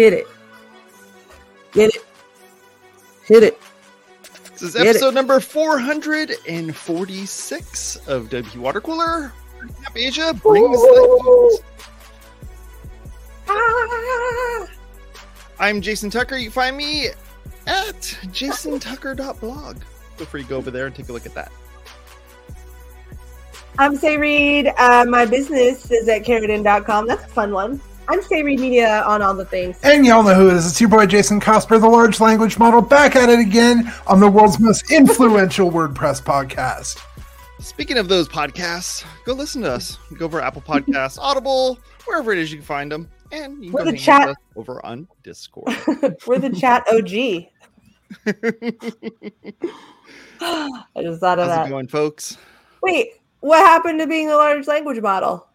Hit it. Get it. Hit it. This is Get it. episode number 446 of WP Water Cooler. Cap Asia brings the heat. Ah. I'm Jason Tucker. You find me at jasontucker.blog. Feel free to go over there and take a look at that. I'm Sé Reed. Uh, my business is at Carradin.com. That's a fun one. I'm Sé Reed Media on all the things. And y'all know who it is. It's your boy Jason Cosper, the large language model, back at it again on the world's most influential WordPress podcast. Speaking of those podcasts, go listen to us. Go over Apple Podcasts, Audible, wherever it is you can find them. And you can We're go the chat- us over on Discord. We're the chat OG. I just thought of How's it that. going, folks? Wait, what happened to being the large language model?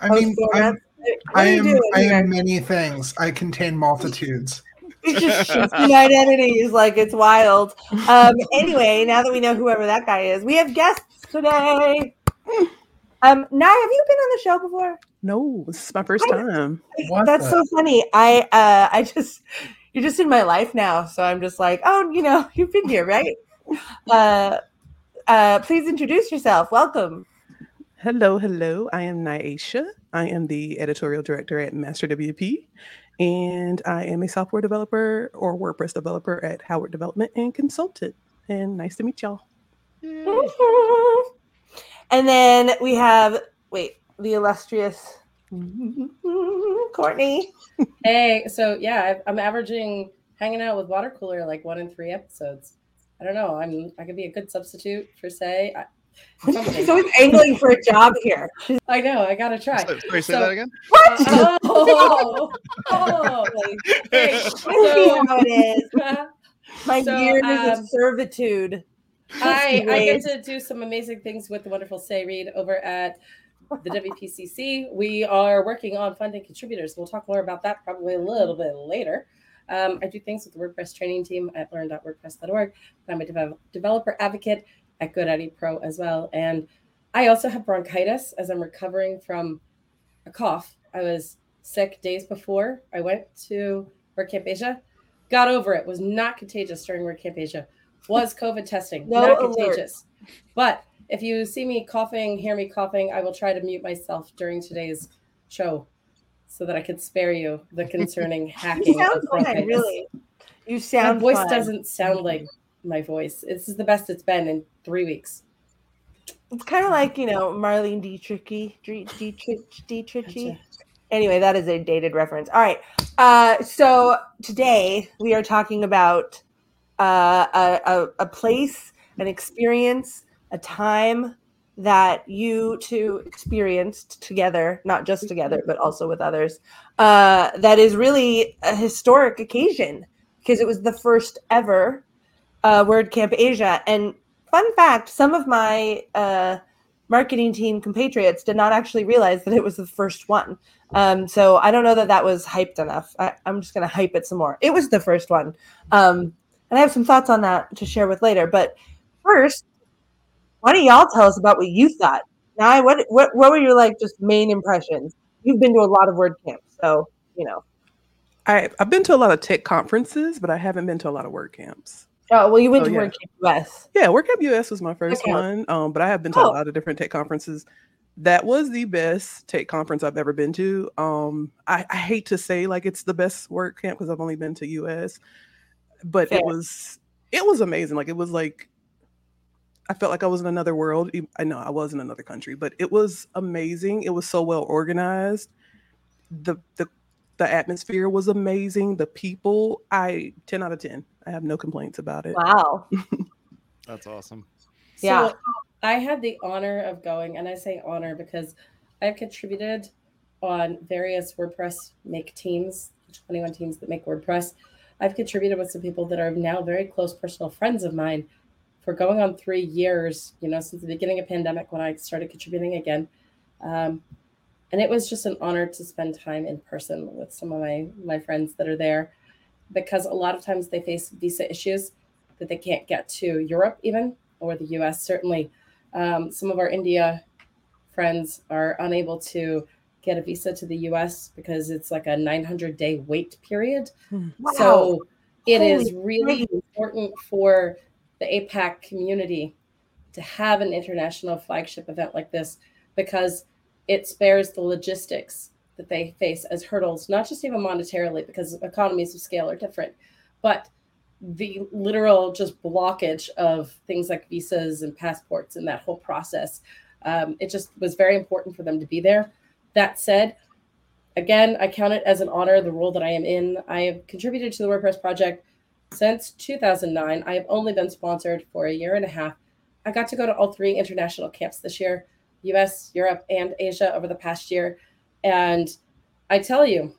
I mean, I'm, I am, I am many things. I contain multitudes. He's just shifting identities like it's wild. Um, anyway, now that we know whoever that guy is, we have guests today. Um, Nye, have you been on the show before? No, this is my first I- time. What That's the- so funny. I uh, I just you're just in my life now, so I'm just like, oh, you know, you've been here, right? Uh, uh, please introduce yourself. Welcome. Hello, hello. I am Nyasha. I am the editorial director at Master WP, and I am a software developer or WordPress developer at Howard Development and Consultant. And nice to meet y'all. And then we have wait the illustrious Courtney. Hey, so yeah, I've- I'm averaging hanging out with water cooler like one in three episodes. I don't know. I'm I could be a good substitute for Sé. I, something. She's always angling for a job here. I know. I gotta try. So- Sorry, say So- that again? Uh, oh, oh, hey, I so, how it is. My So, years um, of servitude. I, I get to do some amazing things with the wonderful Sé Reed over at the WPCC. We are working on funding contributors. We'll talk more about that probably a little bit later. Um, I do things with the WordPress training team at learn.wordpress.org. I'm a devel- developer advocate at Good GoDaddy Pro as well. And I also have bronchitis as I'm recovering from a cough. I was sick days before I went to WordCamp Asia. Got over it. Was not contagious during WordCamp Asia. Was COVID testing. No not alert. contagious. But if you see me coughing, hear me coughing, I will try to mute myself during today's show so that I could spare you the concerning You hacking. sound fine, really. You sound My voice fine. doesn't sound like my voice. This is the best it's been in three weeks. It's kind of like you know Marlene Dietrichy, Dietrich, Dietrich, Dietrichy. Gotcha. Anyway, that is a dated reference. All right. Uh, so today we are talking about uh, a, a, a place, an experience, a time that you two experienced together, not just together, but also with others. Uh, that is really a historic occasion because it was the first ever uh, WordCamp Asia. And fun fact some of my uh, marketing team compatriots did not actually realize that it was the first one. Um, so I don't know that that was hyped enough. I, I'm just going to hype it some more. It was the first one. Um, and I have some thoughts on that to share with later. But first, why don't y'all tell us about what you thought? Now, what, what, what were your like just main impressions? You've been to a lot of WordCamps, so you know. I, I've been to a lot of tech conferences, but I haven't been to a lot of word camps. Oh well, you went to yeah. WordCamp US. Yeah, WordCamp US was my first Okay. one, um, but I have been to Oh. a lot of different tech conferences. That was the best tech conference I've ever been to. Um, I, I hate to say like it's the best WordCamp because I've only been to US, but Fair. it was it was amazing. Like it was like I felt like I was in another world. I know I was in another country, but it was amazing. It was so well organized. The the the atmosphere was amazing. The people, I 10 out of 10. I have no complaints about it. Wow. That's awesome. Yeah. I had the honor of going, and I say honor because I've contributed on various WordPress make teams, 21 teams that make WordPress. I've contributed with some people that are now very close personal friends of mine for going on three years, you know, since the beginning of pandemic when I started contributing again. Um, and it was just an honor to spend time in person with some of my my friends that are there because a lot of times they face visa issues that they can't get to Europe even or the US certainly um, some of our India friends are unable to get a visa to the US because it's like a 900 day wait period. Wow. So it is Holy really crazy. important for the APAC community to have an international flagship event like this because it spares the logistics that they face as hurdles, not just even monetarily, because economies of scale are different, but the literal just blockage of things like visas and passports and that whole process. Um, it just was very important for them to be there. That said, again, I count it as an honor, the role that I am in. I have contributed to the WordPress project since 2009. I have only been sponsored for a year and a half. I got to go to all three international camps this year US, Europe, and Asia over the past year. And I tell you,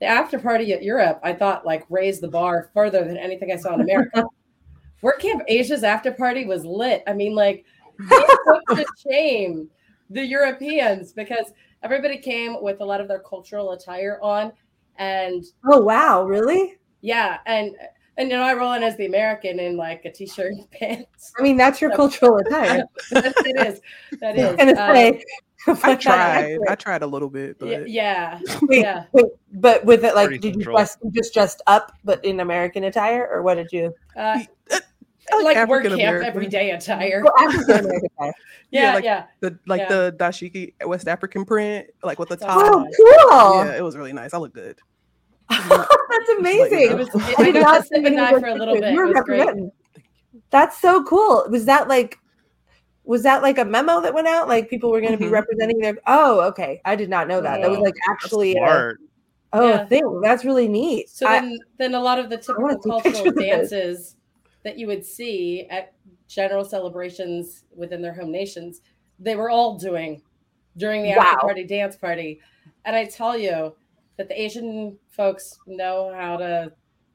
the after party at Europe, I thought like raised the bar further than anything I saw in America. WordCamp Asia's after party was lit. I mean, like, they to shame the Europeans because everybody came with a lot of their cultural attire on. And Oh wow, really? yeah, and and you know, I roll in as the American in like a t-shirt and pants. I mean, that's your No. cultural attire. it is. That is. I'm Um, say, I tried. I tried a little bit, y- but yeah. Wait, Yeah. wait, but with it, like, Pretty did you central. dress just dressed up, but in American attire, or what did you? Uh, I like work camp everyday attire. Well, African attire. Yeah, like- yeah. the like Yeah. the dashiki West African print, like with the So top. Oh, cool! Yeah, it was really nice. I look good. That's amazing. It was, I I did not to sip see and any for a little bit. You were great. representing. That's so cool. Was that like, was that like a memo that went out? Like people were going to Mhm. be representing their. Oh, okay. I did not know that. That was like actually. A, oh, Yeah. thing. That's really neat. So I- then, then a lot of the typical cultural pictures of this. dances that you would see at general celebrations within their home nations, they were all doing during the Wow. after party dance party. And I tell you that the Asian folks know how to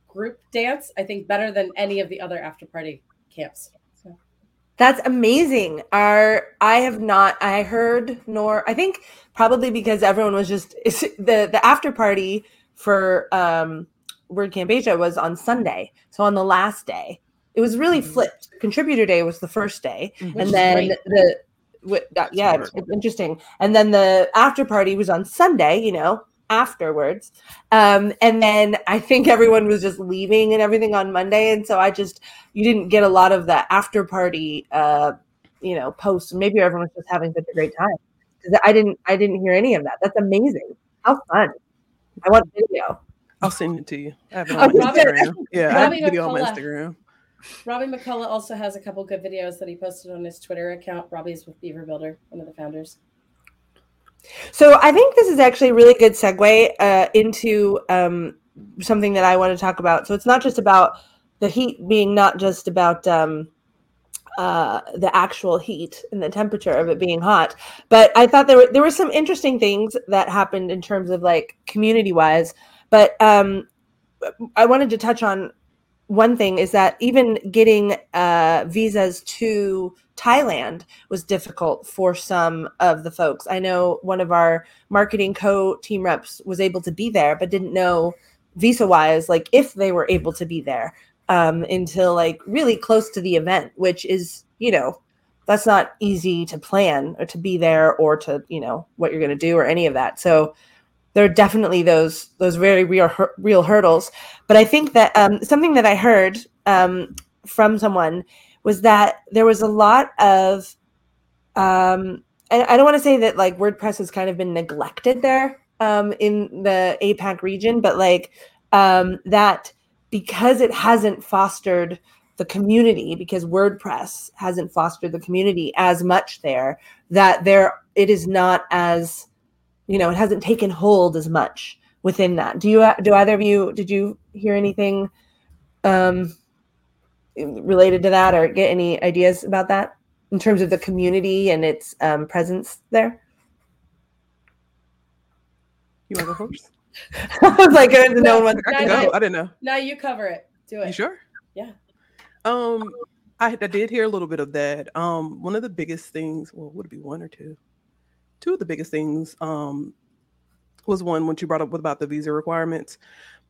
group dance, I think, better than any of the other after party camps. So, That's amazing. Our I have not I heard nor I think probably because everyone was just the the after party for um WordCamp Asia was on Sunday. So on the last day. It was really Mhm. flipped. Contributor day was the first day which and is then great. the wi- uh, yeah, it's, it's interesting. And then the after party was on Sunday, you know, afterwards. Um, and then I think everyone was just leaving and everything on Monday, and so I just you didn't get a lot of the after party, uh, you know, posts. Maybe everyone was just having such a great time because I didn't I didn't hear any of that. That's amazing. How fun! I want video. I'll send it to you. I have it Oh, on my Robbie- Instagram. Yeah, I have Robbie a video on my McCullough. Instagram. Robbie McCullough also has a couple good videos that he posted on his Twitter account. Robbie's with Beaver Builder, one of the founders. So I think this is actually a really good segue uh, into um, something that I want to talk about. So it's not just about the heat being not just about um, uh, the actual heat and the temperature of it being hot, but I thought there were there were some interesting things that happened in terms of like community wise. But um, I wanted to touch on one thing is that even getting uh, visas to Thailand was difficult for some of the folks. I know one of our marketing co team reps was able to be there, but didn't know visa wise, like if they were able to be there um, until like really close to the event, which is, you know, that's not easy to plan or to be there or to, you know, what you're going to do or any of that. So there are definitely those those very real real hurdles. But I think that um, something that I heard um, from someone was that there was a lot of um and I don't want to say that like WordPress has kind of been neglected there um in the APAC region, but like um that because it hasn't fostered the community, because WordPress hasn't fostered the community as much there, that there it is not as you know, it hasn't taken hold as much within that. Do you do either of you did you hear anything um related to that or get any ideas about that in terms of the community and its um, presence there? You want to go first? I was like, no one wants I can I go. did. I didn't know. Now you cover it. Do it. You sure? Yeah. Um, I, I did hear a little bit of that. Um, one of the biggest things, well, would it be one or two? Two of the biggest things um, was one when you brought up about the visa requirements,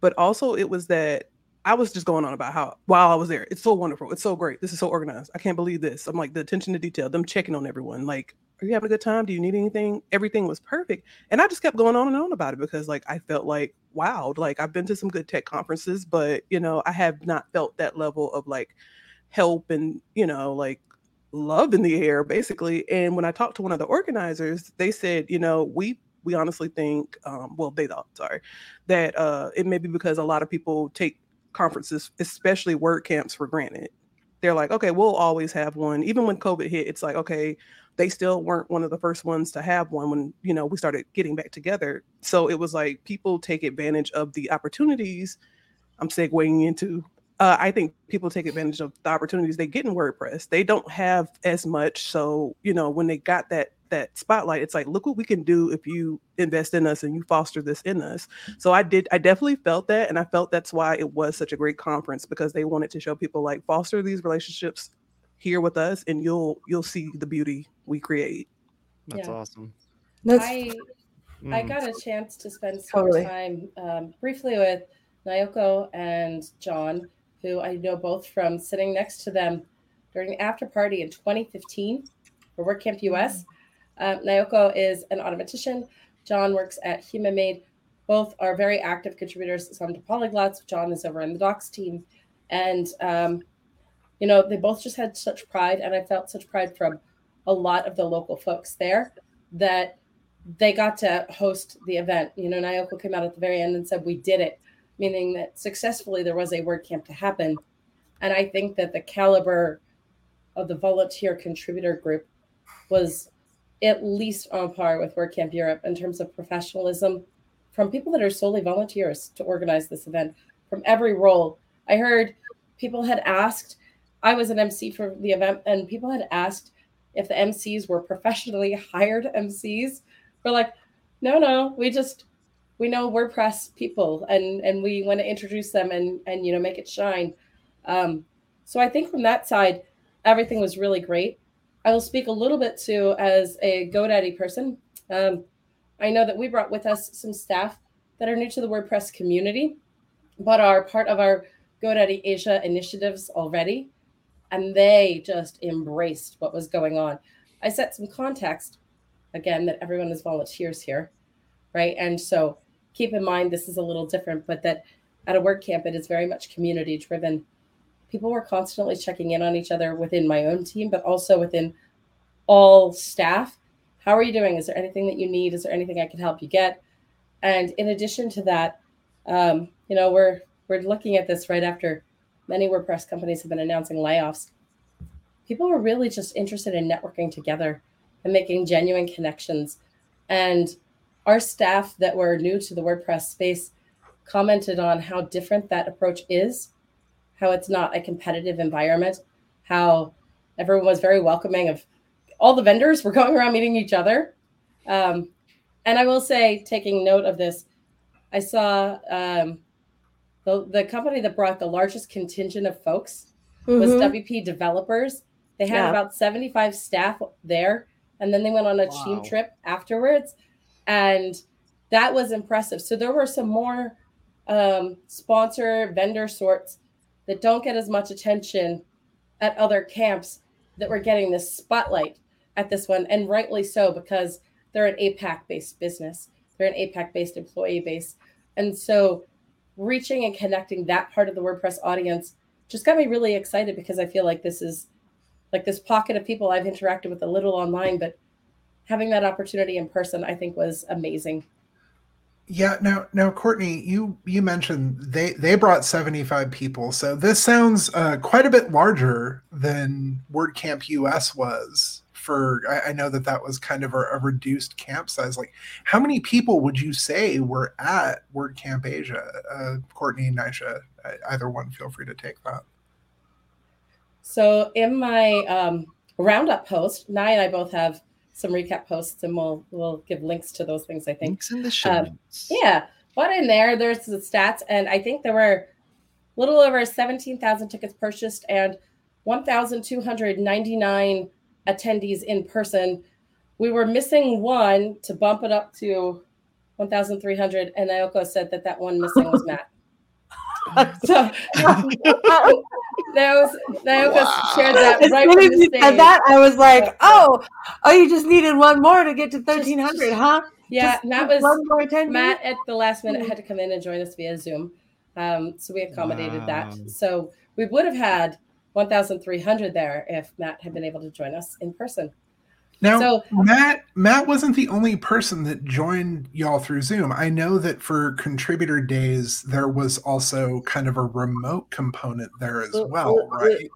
but also it was that I was just going on about how while I was there, it's so wonderful, it's so great, this is so organized. I can't believe this. I'm like the attention to detail, them checking on everyone, like Are you having a good time? Do you need anything? Everything was perfect. And I just kept going on and on about it because like I felt like, wow, like I've been to some good tech conferences, but you know, I have not felt that level of like help and, you know, like love in the air basically. And when I talked to one of the organizers, they said, you know, we we honestly think, um, well, they thought, sorry, that uh, it may be because a lot of people take conferences, especially WordCamps, for granted. They're like, okay, we'll always have one. Even when COVID hit, it's like, okay, they still weren't one of the first ones to have one when you know we started getting back together. So it was like people take advantage of the opportunities. I'm segueing into. Uh, I think people take advantage of the opportunities they get in WordPress. They don't have as much, so you know when they got that that spotlight it's like look what we can do if you invest in us and you foster this in us so i did i definitely felt that and i felt that's why it was such a great conference because they wanted to show people like foster these relationships here with us and you'll you'll see the beauty we create That's Yeah. awesome. That's I I Mm. got a chance to spend some Totally. time um, briefly with Naoko and John, who I know both from sitting next to them during the after party in 2015 for WordCamp US. Um, Naoko is an Automattician. John works at HumanMade. Both are very active contributors, some to Polyglots. John is over in the Docs team. And, um, you know, they both just had such pride, and I felt such pride from a lot of the local folks there that they got to host the event. You know, Naoko came out at the very end and said, We did it, meaning that successfully there was a WordCamp to happen. And I think that the caliber of the volunteer contributor group was at least on par with WordCamp Europe in terms of professionalism from people that are solely volunteers to organize this event from every role. I heard people had asked, I was an MC for the event, and people had asked if the MCs were professionally hired MCs. We're like, no, no, we just we know WordPress people and and we want to introduce them and and you know make it shine. Um, so I think from that side, everything was really great. I will speak a little bit to as a GoDaddy person. Um, I know that we brought with us some staff that are new to the WordPress community, but are part of our GoDaddy Asia initiatives already. And they just embraced what was going on. I set some context again that everyone is volunteers here, right? And so keep in mind this is a little different, but that at a WordCamp, it is very much community driven. People were constantly checking in on each other within my own team, but also within all staff. How are you doing? Is there anything that you need? Is there anything I can help you get? And in addition to that, um, you know, we're we're looking at this right after many WordPress companies have been announcing layoffs. People were really just interested in networking together and making genuine connections. And our staff that were new to the WordPress space commented on how different that approach is, how it's not a competitive environment, how everyone was very welcoming of all the vendors were going around meeting each other. Um, and I will say, taking note of this, I saw um, the, the company that brought the largest contingent of folks was Mhm. WP Developers. They had Yeah. about 75 staff there, and then they went on a team trip afterwards, and that was impressive. So there were some more um, sponsor vendor sorts that don't get as much attention at other camps that were getting this spotlight at this one, and rightly so because they're an APAC based business, they're an APAC based employee base, and so reaching and connecting that part of the WordPress audience just got me really excited because I feel like this is like this pocket of people I've interacted with a little online, but having that opportunity in person, I think was amazing. Yeah, now now Courtney, you you mentioned they they brought 75 people. So this sounds uh, quite a bit larger than WordCamp US was for I, I know that that was kind of a, a reduced camp size. Like how many people would you say were at WordCamp Asia? Uh, Courtney and Nyasha, either one feel free to take that. So in my um, roundup post, Nye and I both have some recap posts, and we'll we'll give links to those things. I think. Links in the show Um. Yeah, but in there, there's the stats, and I think there were a little over 17,000 tickets purchased and 1,299 attendees in person. We were missing one to bump it up to 1,300, and Naoko said that that one missing was Matt. So Naoko Wow. shared that as right soon as you stage. said that, I was like, "Oh, oh, you just needed one more to get to thirteen hundred, huh? Yeah, Just- and that was one more attendee? Matt at the last minute had to come in and join us via Zoom. Um, so we accommodated Wow. that. So we would have had 1,300 there if Matt had been able to join us in person. Now, So- Matt Matt wasn't the only person that joined y'all through Zoom. I know that for contributor days there was also kind of a remote component there as well, right?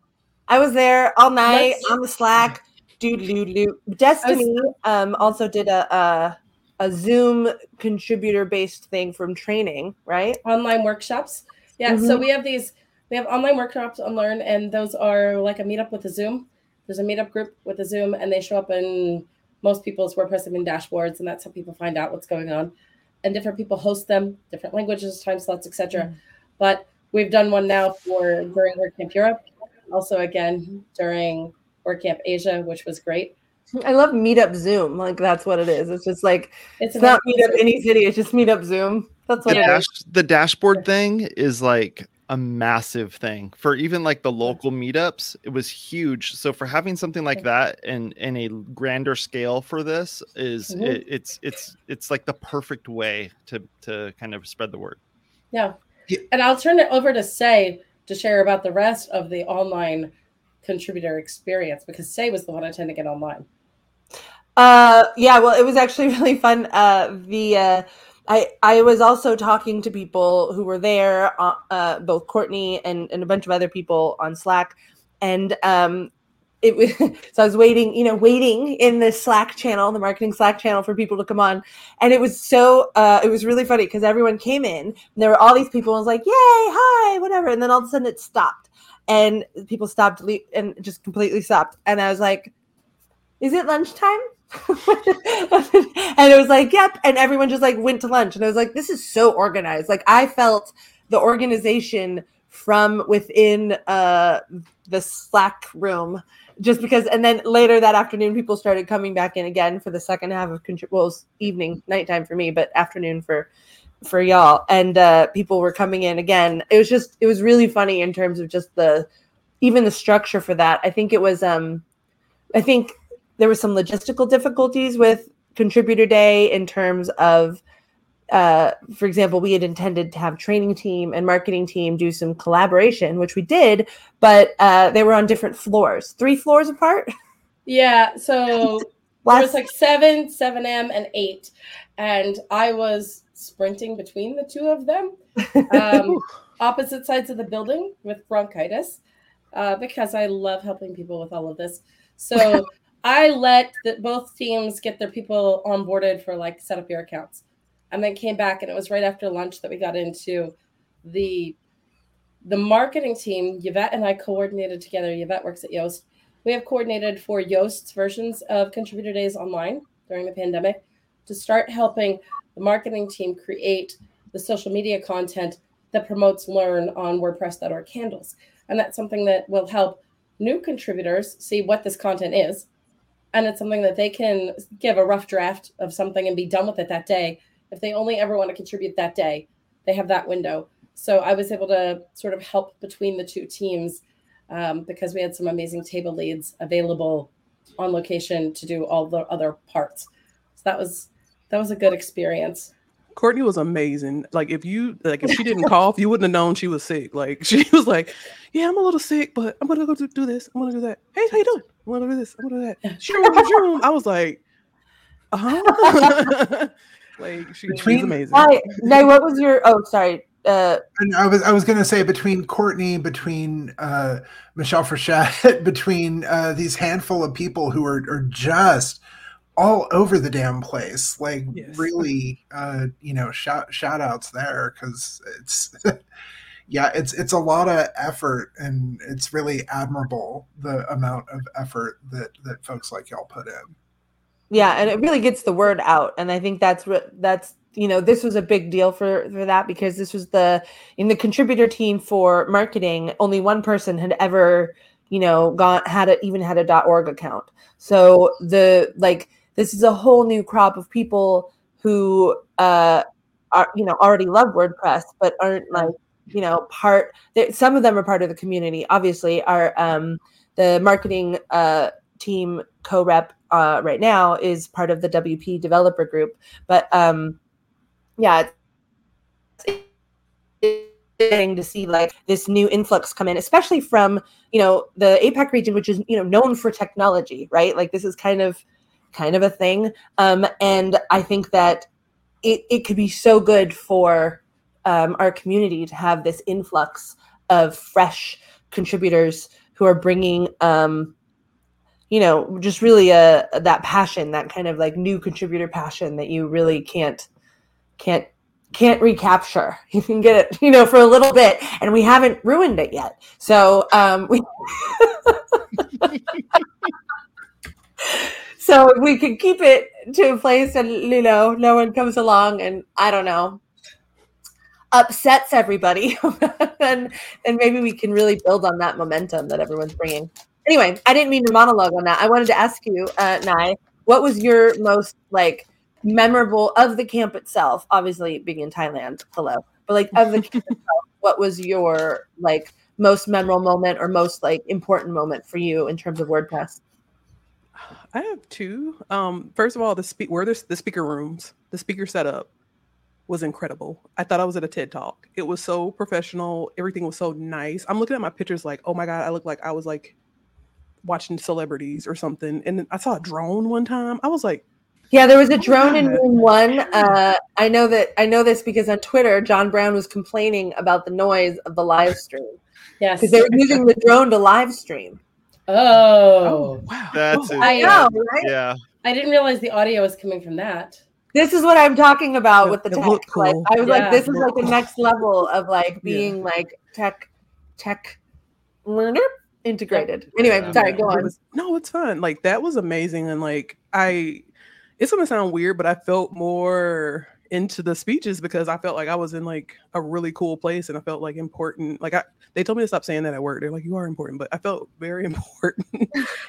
I was there all night Let's- on the Slack. Doo doo doo. Destiny um, also did a, a a Zoom contributor based thing from training, right? Online workshops. Yeah, so Mhm. we have these, we have online workshops on Learn, and those are like a meetup with a Zoom. There's a meetup group with a Zoom, and they show up in most people's WordPress admin dashboards, and that's how people find out what's going on. And different people host them, different languages, time slots, etc. Mm. But we've done one now for during WordCamp Europe, also again during WordCamp Asia, which was great. I love Meetup Zoom. Like that's what it is. It's just like It's, it's not amazing. Meetup any city. It's just Meetup Zoom. That's what the, it is. dash, the dashboard thing is like a massive thing for even like the local meetups it was huge so for having something like that and in a grander scale for this is Mhm. it, it's it's it's like the perfect way to to kind of spread the word Yeah. Yeah. And I'll turn it over to Sé to share about the rest of the online contributor experience because Sé was the one attending it online. Uh, yeah, well, it was actually really fun. Uh, the uh, I I was also talking to people who were there, uh, uh, both Courtney and and a bunch of other people on Slack, and um, it was so I was waiting, you know, waiting in the Slack channel, the marketing Slack channel, for people to come on, and it was so uh, it was really funny because everyone came in, and there were all these people, and I was like, "Yay, hi, whatever," and then all of a sudden it stopped, and people stopped and just completely stopped, and I was like, "Is it lunchtime?" and it was like, yep. And everyone just like went to lunch. And I was like, this is so organized. Like I felt the organization from within uh the Slack room. Just because, and then later that afternoon, people started coming back in again for the second half of contri- well, evening, nighttime for me, but afternoon for for y'all. And uh people were coming in again. It was just, it was really funny in terms of just the even the structure for that. I think it was um I think there were some logistical difficulties with contributor day in terms of uh, for example we had intended to have training team and marketing team do some collaboration which we did but uh, they were on different floors three floors apart Yeah. So there was like seven, 7M, and eight. And I was sprinting between the two of them, um, opposite sides of the building with bronchitis, uh, because I love helping people with all of this. So I let the, both teams get their people onboarded for like set up your accounts, and then came back, and it was right after lunch that we got into the the marketing team. Yvette and I coordinated together. Yvette works at Yoast. We have coordinated for Yoast's versions of Contributor Days online during the pandemic to start helping the marketing team create the social media content that promotes Learn on WordPress.org handles. And that's something that will help new contributors see what this content is. And it's something that they can give a rough draft of something and be done with it that day. If they only ever want to contribute that day, they have that window. So I was able to sort of help between the two teams um, because we had some amazing table leads available on location to do all the other parts. So that was that was a good experience. Courtney was amazing. Like if you like if she didn't cough, you wouldn't have known she was sick. Like she was like, "Yeah, I'm a little sick, but I'm gonna go do, do this. I'm gonna do that. Hey, how you doing? I'm gonna do this. I'm gonna do that." Shroom, shroom. I was like, "Uh huh." like she, she's amazing. Hi, Nye, what was your? Oh, sorry. Uh, And I was I was going to say between Courtney, between uh, Michelle Frechette, between uh, these handful of people who are, are just all over the damn place, like Yes. really, uh, you know, shout shout outs there because it's yeah, it's it's a lot of effort and it's really admirable the amount of effort that that folks like y'all put in. yeah and it really gets the word out and i think that's what that's you know this was a big deal for for that because this was the in the contributor team for marketing only one person had ever you know got had a even had a org account so the like this is a whole new crop of people who uh are you know already love wordpress but aren't like you know part some of them are part of the community obviously our um the marketing uh team co-rep uh right now is part of the wp developer group but um yeah It's, it's to see like this new influx come in especially from you know the apac region which is you know known for technology right? Like this is kind of kind of a thing. Um and i think that it, it could be so good for um, our community to have this influx of fresh contributors who are bringing um, you know just really a that passion that kind of like new contributor passion that you really can't can't can't recapture. You can get it you know for a little bit and we haven't ruined it yet. So um we so if we could keep it to a place and you know no one comes along and i don't know upsets everybody. And and maybe we can really build on that momentum that everyone's bringing. Anyway i didn't mean to monologue on that. I wanted to ask you uh nai what was your most like memorable of the camp itself obviously being in thailand hello but like of the camp itself, what was your like most memorable moment or most like important moment for you in terms of wordpress I have two. Um, first of all, the speak where there's the speaker rooms, the speaker setup was incredible. I thought I was at a TED talk. It was so professional. Everything was so nice. I'm looking at my pictures like, oh my god, I look like I was like watching celebrities or something. And I saw a drone one time. I was like, yeah, there was a Oh drone in room one. Uh, I know that I know this because on Twitter, John Brown was complaining about the noise of the live stream Yes. because they were using the drone to live stream. Oh. oh, wow. That's Oh. I know, right? Yeah. I didn't realize the audio was coming from that. This is what I'm talking about It- with the it tech. looked Like. I was Yeah. like, this is like the next level of like Yeah. being like tech, tech integrated. Anyway, Yeah. sorry, go It on. was- no, it's fun. Like that was amazing, and like I, it's gonna sound weird, but I felt more into the speeches because I felt like I was in like a really cool place, and I felt like important. Like I, they told me to stop saying that at work. They're like, "You are important," but I felt very important,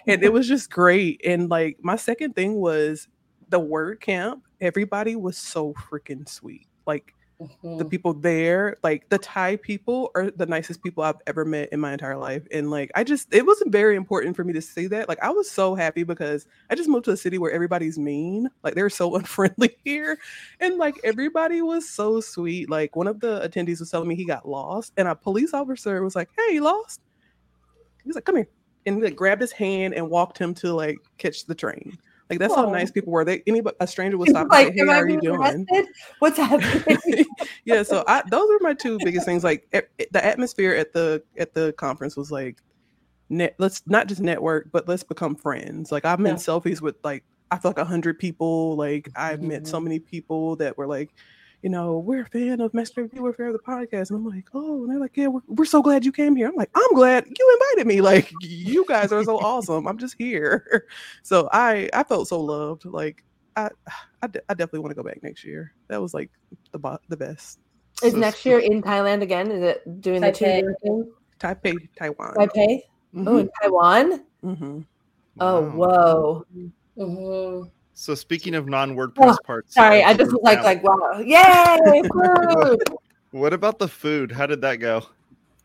and it was just great. And like my second thing was the word camp. Everybody was so freaking sweet. Like the Mhm. people there like the thai people are the nicest people i've ever met in my entire life and like i just it wasn't very important for me to see that like i was so happy because i just moved to a city where everybody's mean like they're so unfriendly here and like everybody was so sweet like one of the attendees was telling me he got lost and a police officer was like hey you lost He's like come here and he like grabbed his hand and walked him to like catch the train like that's how nice people were they anybody a stranger would stop and like, say hey how are you doing? What's happening? yeah so i those are my two biggest things like e- the atmosphere at the at the conference was like net let's not just network but let's become friends like i'm in Yeah. selfies with like i feel like a hundred people like i've met so many people that were like you know we're a fan of master review we're a fan of the podcast and i'm like oh and they're like yeah we're, we're so glad you came here i'm like i'm glad you invited me like you guys are so awesome i'm just here so i i felt so loved like i i, de- I definitely want to go back next year that was like the bo- the best Is So next year in Thailand again? Is it doing the two Taipei. thing? Taipei, Taiwan. Taipei? Oh, in Taiwan? hmm Oh, Wow. whoa. Mhm. So speaking of non-WordPress Oh, parts, Sorry, I just was like, like, wow. Yay! food! what about the food? How did that go?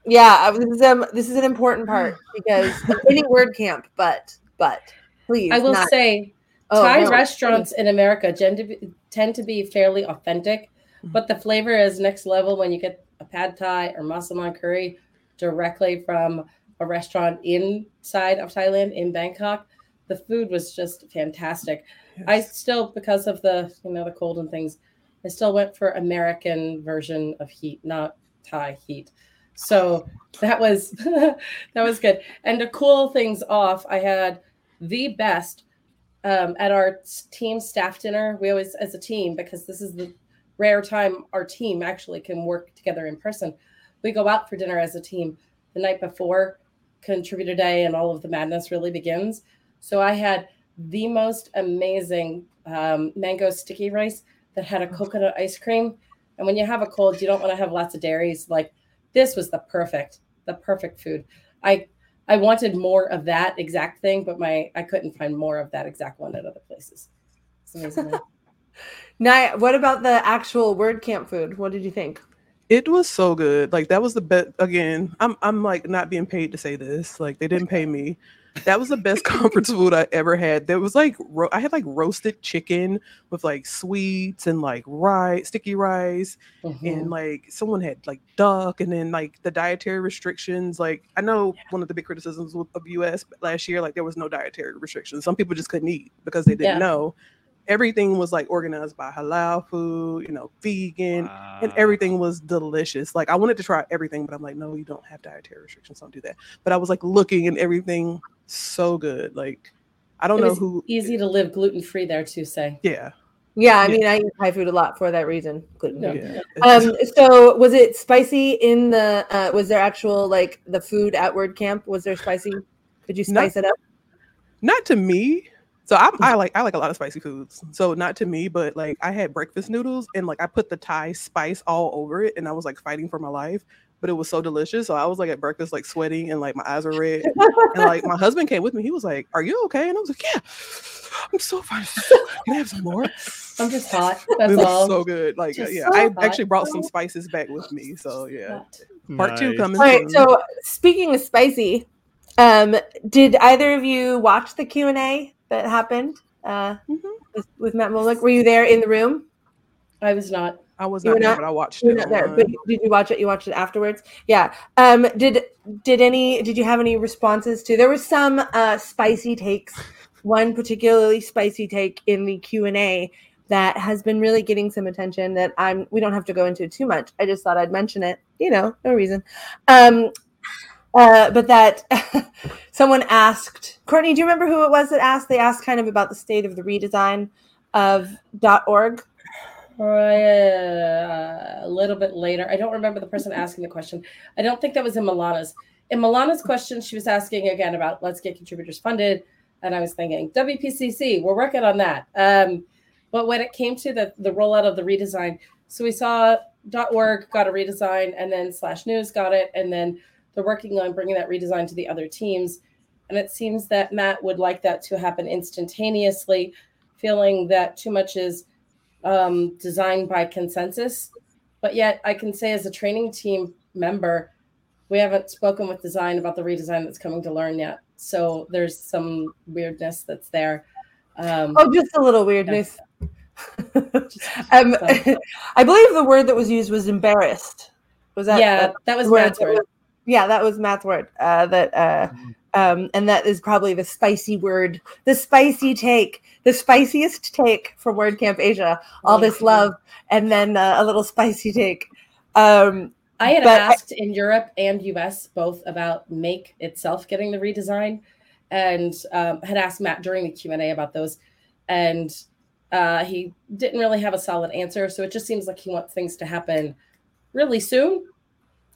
yeah, this is um, this is an important part because any word camp, but but please. I will not- say, oh, Thai no, restaurants in America tend to be, tend to be fairly authentic, Mhm. but the flavor is next level when you get a pad thai or masaman curry directly from a restaurant inside of Thailand in Bangkok. The food was just fantastic. I still, because of the you know the cold and things, I still went for American version of heat, not Thai heat. So that was that was good. And to cool things off, I had the best um, at our team staff dinner. We always, as a team, because this is the rare time our team actually can work together in person. We go out for dinner as a team the night before contributor day and all of the madness really begins. So I had the most amazing um, mango sticky rice that had a coconut ice cream. And when you have a cold, you don't want to have lots of dairies. Like this was the perfect, the perfect food. I I wanted more of that exact thing, but my I couldn't find more of that exact one at other places. It's amazing. Now, what about the actual word camp food? What did you think? It was so good. Like that was the best. Again, I'm I'm like not being paid to say this. Like they didn't pay me. That was the best conference food I ever had. There was like ro- I had like roasted chicken with like sweets and like rice, sticky rice, Mhm. and like someone had like duck, and then like the dietary restrictions. Like I know one of the big criticisms of US last year, like there was no dietary restrictions. Some people just couldn't eat because they didn't Yeah. know. Everything was like organized by halal food, you know, vegan, and everything was delicious. Like I wanted to try everything, but I'm like, no, you don't have dietary restrictions. Don't do that. But I was like looking and everything so good. Like I don't It know who. Easy to live gluten free there too. Say. Yeah, Yeah, I Yeah. mean, I eat Thai food a lot for that reason. Gluten. Yeah. free. yeah. Um, so was it spicy in the? Uh, was there actual like the food at Word Camp? Was there spicy? Could you No. spice it up? not to me. So I'm, I like I like a lot of spicy foods. So not to me, but like I had breakfast noodles and like I put the Thai spice all over it, and I was like fighting for my life. But it was so delicious. So I was like at breakfast, like sweating and like my eyes were red. and like my husband came with me. He was like, "Are you okay?" And I was like, "Yeah, I'm so fine. Can I have some more?" I'm just hot. it That's was all. so good. Like uh, Just yeah, so I hot. actually brought some spices back with me. So yeah, Hot. part two coming. All right. soon. So speaking of spicy, um, did either of you watch the Q and A that happened uh, Mhm. with, with Matt Mullenweg? Were you there in the room? I was not. I was you not there, but I watched it. not there, but did you watch it? You watched it afterwards. Yeah. Um. Did did any? Did you have any responses to? There were some uh, spicy takes. One particularly spicy take in the Q and A that has been really getting some attention. That I'm. We don't have to go into too much. I just thought I'd mention it. You know, no reason. Um. Uh, but that someone asked Courtney, do you remember who it was that asked? They asked kind of about the state of the redesign of .org. Uh, a little bit later. I don't remember the person asking the question. I don't think that was in Milana's. In Milana's question, she was asking again about let's get contributors funded. And I was thinking, WPCC, we're working on that. Um, but when it came to the, the rollout of the redesign, so we saw .org got a redesign and then slash news got it. And then they're working on bringing that redesign to the other teams. And it seems that Matt would like that to happen instantaneously, feeling that too much is um, designed by consensus. But yet, I can say as a training team member, we haven't spoken with design about the redesign that's coming to learn yet. So there's some weirdness that's there. Um, Oh, just a little weirdness. just- um, I believe the word that was used was embarrassed. Was that? yeah, that that was word Matt's that word. yeah, that was Matt's word. Uh, that, uh, um, and that is probably the spicy word, the spicy take, the spiciest take from WordCamp Asia. All this love, and then uh, a little spicy take. Um, I had But I- asked in Europe and US both about Make itself getting the redesign, and um, had asked Matt during the Q and A about those, and uh, he didn't really have a solid answer. So it just seems like he wants things to happen really soon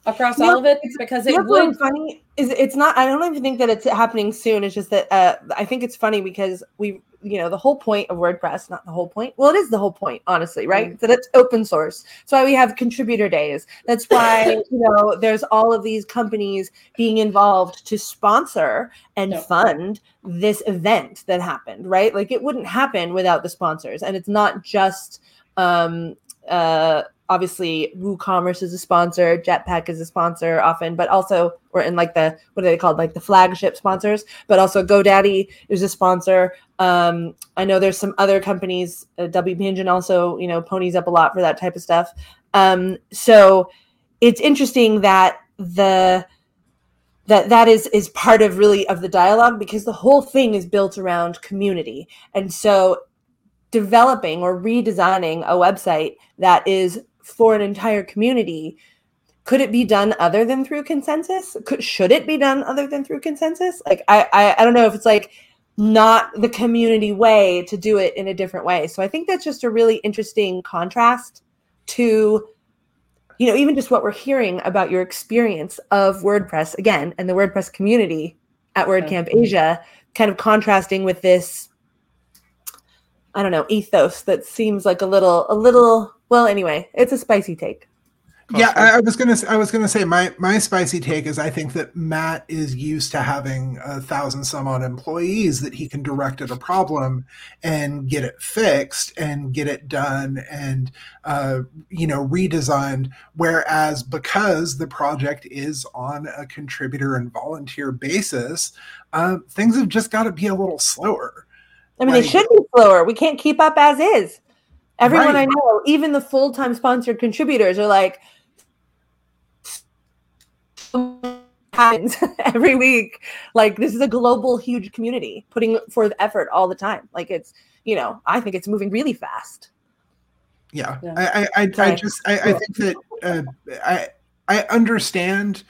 across all of it because You it know what's would. funny is it's not. I don't even think that it's happening soon. It's just that uh, I think it's funny because we, you know, the whole point of WordPress, not the whole point. Well, it is the whole point, honestly, right? So that's open source. That's why we have contributor days. That's why you know there's all of these companies being involved to sponsor and Yeah. fund this event that happened, right? Like it wouldn't happen without the sponsors, and it's not just. Um, uh, obviously WooCommerce is a sponsor, Jetpack is a sponsor often, but also or in like the what are they called, like the flagship sponsors, but also GoDaddy is a sponsor. Um, I know there's some other companies, uh, WP Engine also, you know, ponies up a lot for that type of stuff. Um, so it's interesting that the that that is is part of really of the dialogue because the whole thing is built around community and so developing or redesigning a website that is for an entire community could it be done other than through consensus? Could, should it be done other than through consensus? Like I, I i don't know if it's like not the community way to do it in a different way. So i think that's just a really interesting contrast to you know even just what we're hearing about your experience of wordpress again and the wordpress community at wordcamp asia kind of contrasting with this I don't know ethos that seems like a little a little well anyway it's a spicy take. Yeah, I, I was gonna. I was gonna say my my spicy take is I think that Matt is used to having a thousand some odd employees that he can direct at a problem and get it fixed and get it done and uh, you know redesigned. Whereas because the project is on a contributor and volunteer basis, uh, things have just got to be a little slower. I mean, they should be slower. We can't keep up as is. Everyone Right. I know, even the full time sponsored contributors, are like, happens every week. Like, this is a global, huge community putting forth effort all the time. Like, it's, you know, I think it's moving really fast. Yeah, Yeah. I, I, I, I just, I, I think that uh, I, I understand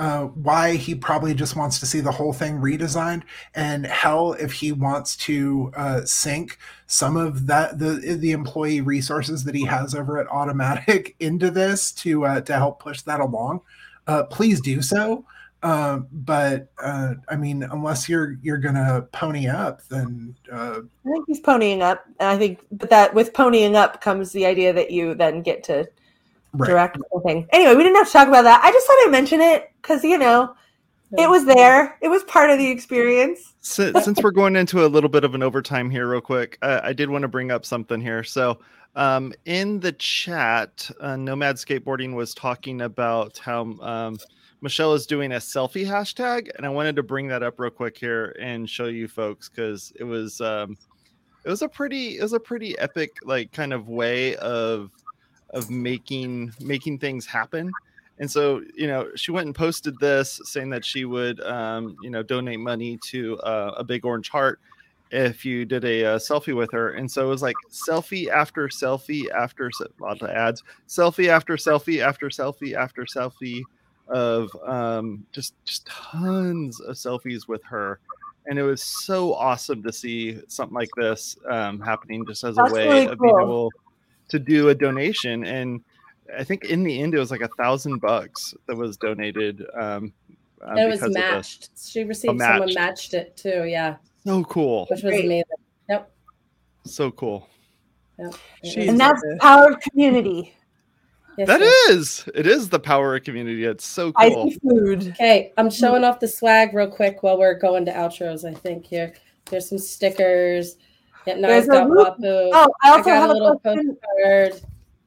uh, why he probably just wants to see the whole thing redesigned. And hell, if he wants to uh, sink some of that the the employee resources that he has over at Automattic into this to uh, to help push that along, uh, please do so. Uh, but uh, I mean, unless you're you're gonna pony up, then I think he's ponying up. And I think, but that with ponying up comes the idea that you then get to right. direct thing. Anyway, we didn't have to talk about that. I just thought I'd mention it because, you know, it was there, it was part of the experience. since, since we're going into a little bit of an overtime here real quick uh, i did want to bring up something here so um, in the chat uh, nomad skateboarding was talking about how um, michelle is doing a selfie hashtag and i wanted to bring that up real quick here and show you folks because it was um, it was a pretty it was a pretty epic like kind of way of of making making things happen. And so you know she went and posted this saying that she would um, you know donate money to uh, a Big Orange Heart if you did a, uh selfie with her. And so it was like selfie after selfie after a lot of ads selfie after selfie after selfie after selfie of um, just just tons of selfies with her. And it was so awesome to see something like this um, happening just as That's a way really of being able to do a donation and i think in the end it was like a thousand bucks that was donated um, uh, And it was because of this. matched. She received someone matched. matched it too. Yeah, so cool which was Great. amazing. Yep. so cool yep. It She was- And that's the the power of community. yes, That yes. is, it is the power of community it's so cool Spicy food. Okay, I'm showing off the swag real quick while we're going to outros. I think here. There's some stickers. Yeah, There's I've a loop- Oh, I I also got have a a question. postcard.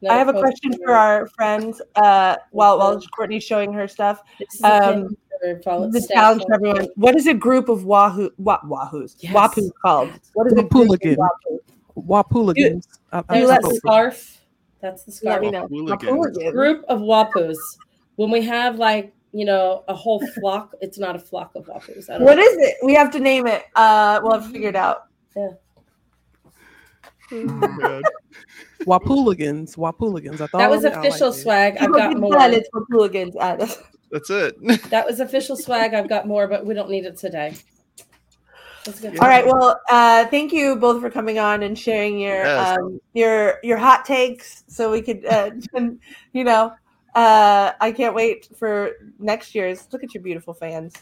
I have a question for our friends. Uh, while while Courtney's showing her stuff, This is a pin um, for the challenge for everyone. What is a group of wahoo wa, wahoos? Yes. Wapuus called. What is a group of Wapooligan. wahoo? Wapooligans. I- I There's let scarf. That's the scarf. me know. Wahooligans. Wapooligan. Group of Wapuus. When we have like you know a whole flock, it's not a flock of Wapuus. I don't What know. is it? We have to name it. Uh, we'll have to figure it out. Oh my God. Wapooligans. Wapooligans. I thought That was I liked official it. swag. I've got more. tell It's Wapooligans. Uh, That's it. That was official swag. I've got more, but we don't need it today. Let's All right. Well, uh, thank you both for coming on and sharing your Yes. um, your your hot takes, so we could, uh, you know, uh, I can't wait for next year's. Look at your beautiful fans.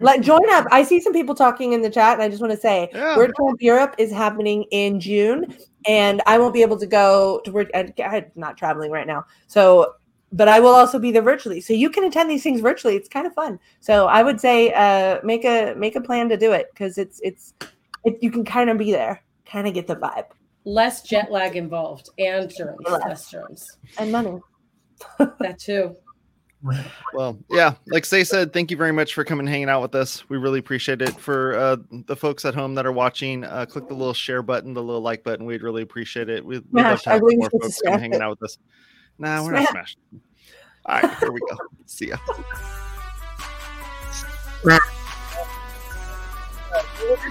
Let join up. I see some people talking in the chat, and I just want to say, Yeah. WordCamp Europe is happening in June, and I won't be able to go to Word. I'm not traveling right now, so but I will also be there virtually. So you can attend these things virtually. It's kind of fun. So I would say uh, make a make a plan to do it because it's it's it, you can kind of be there, kind of get the vibe Less jet lag involved and germs. Less. Less germs. and money. That too. Well, yeah, like Sé said, thank you very much for coming hanging out with us. We really appreciate it. For uh, the folks at home that are watching, uh, click the little share button, the little like button. We'd really appreciate it. We'd, we'd love Smash. to have more folks come smash hanging it. out with us. Nah, we're not smashed. All right, here we go. See ya.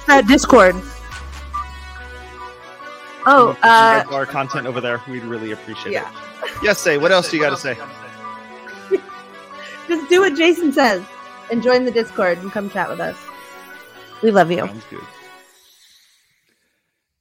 That Discord? Oh, uh, our content over there. We'd really appreciate yeah. it. Yes, Sé. What else do you got to say? Just do what Jason says and join the Discord and come chat with us. We love you. Sounds good.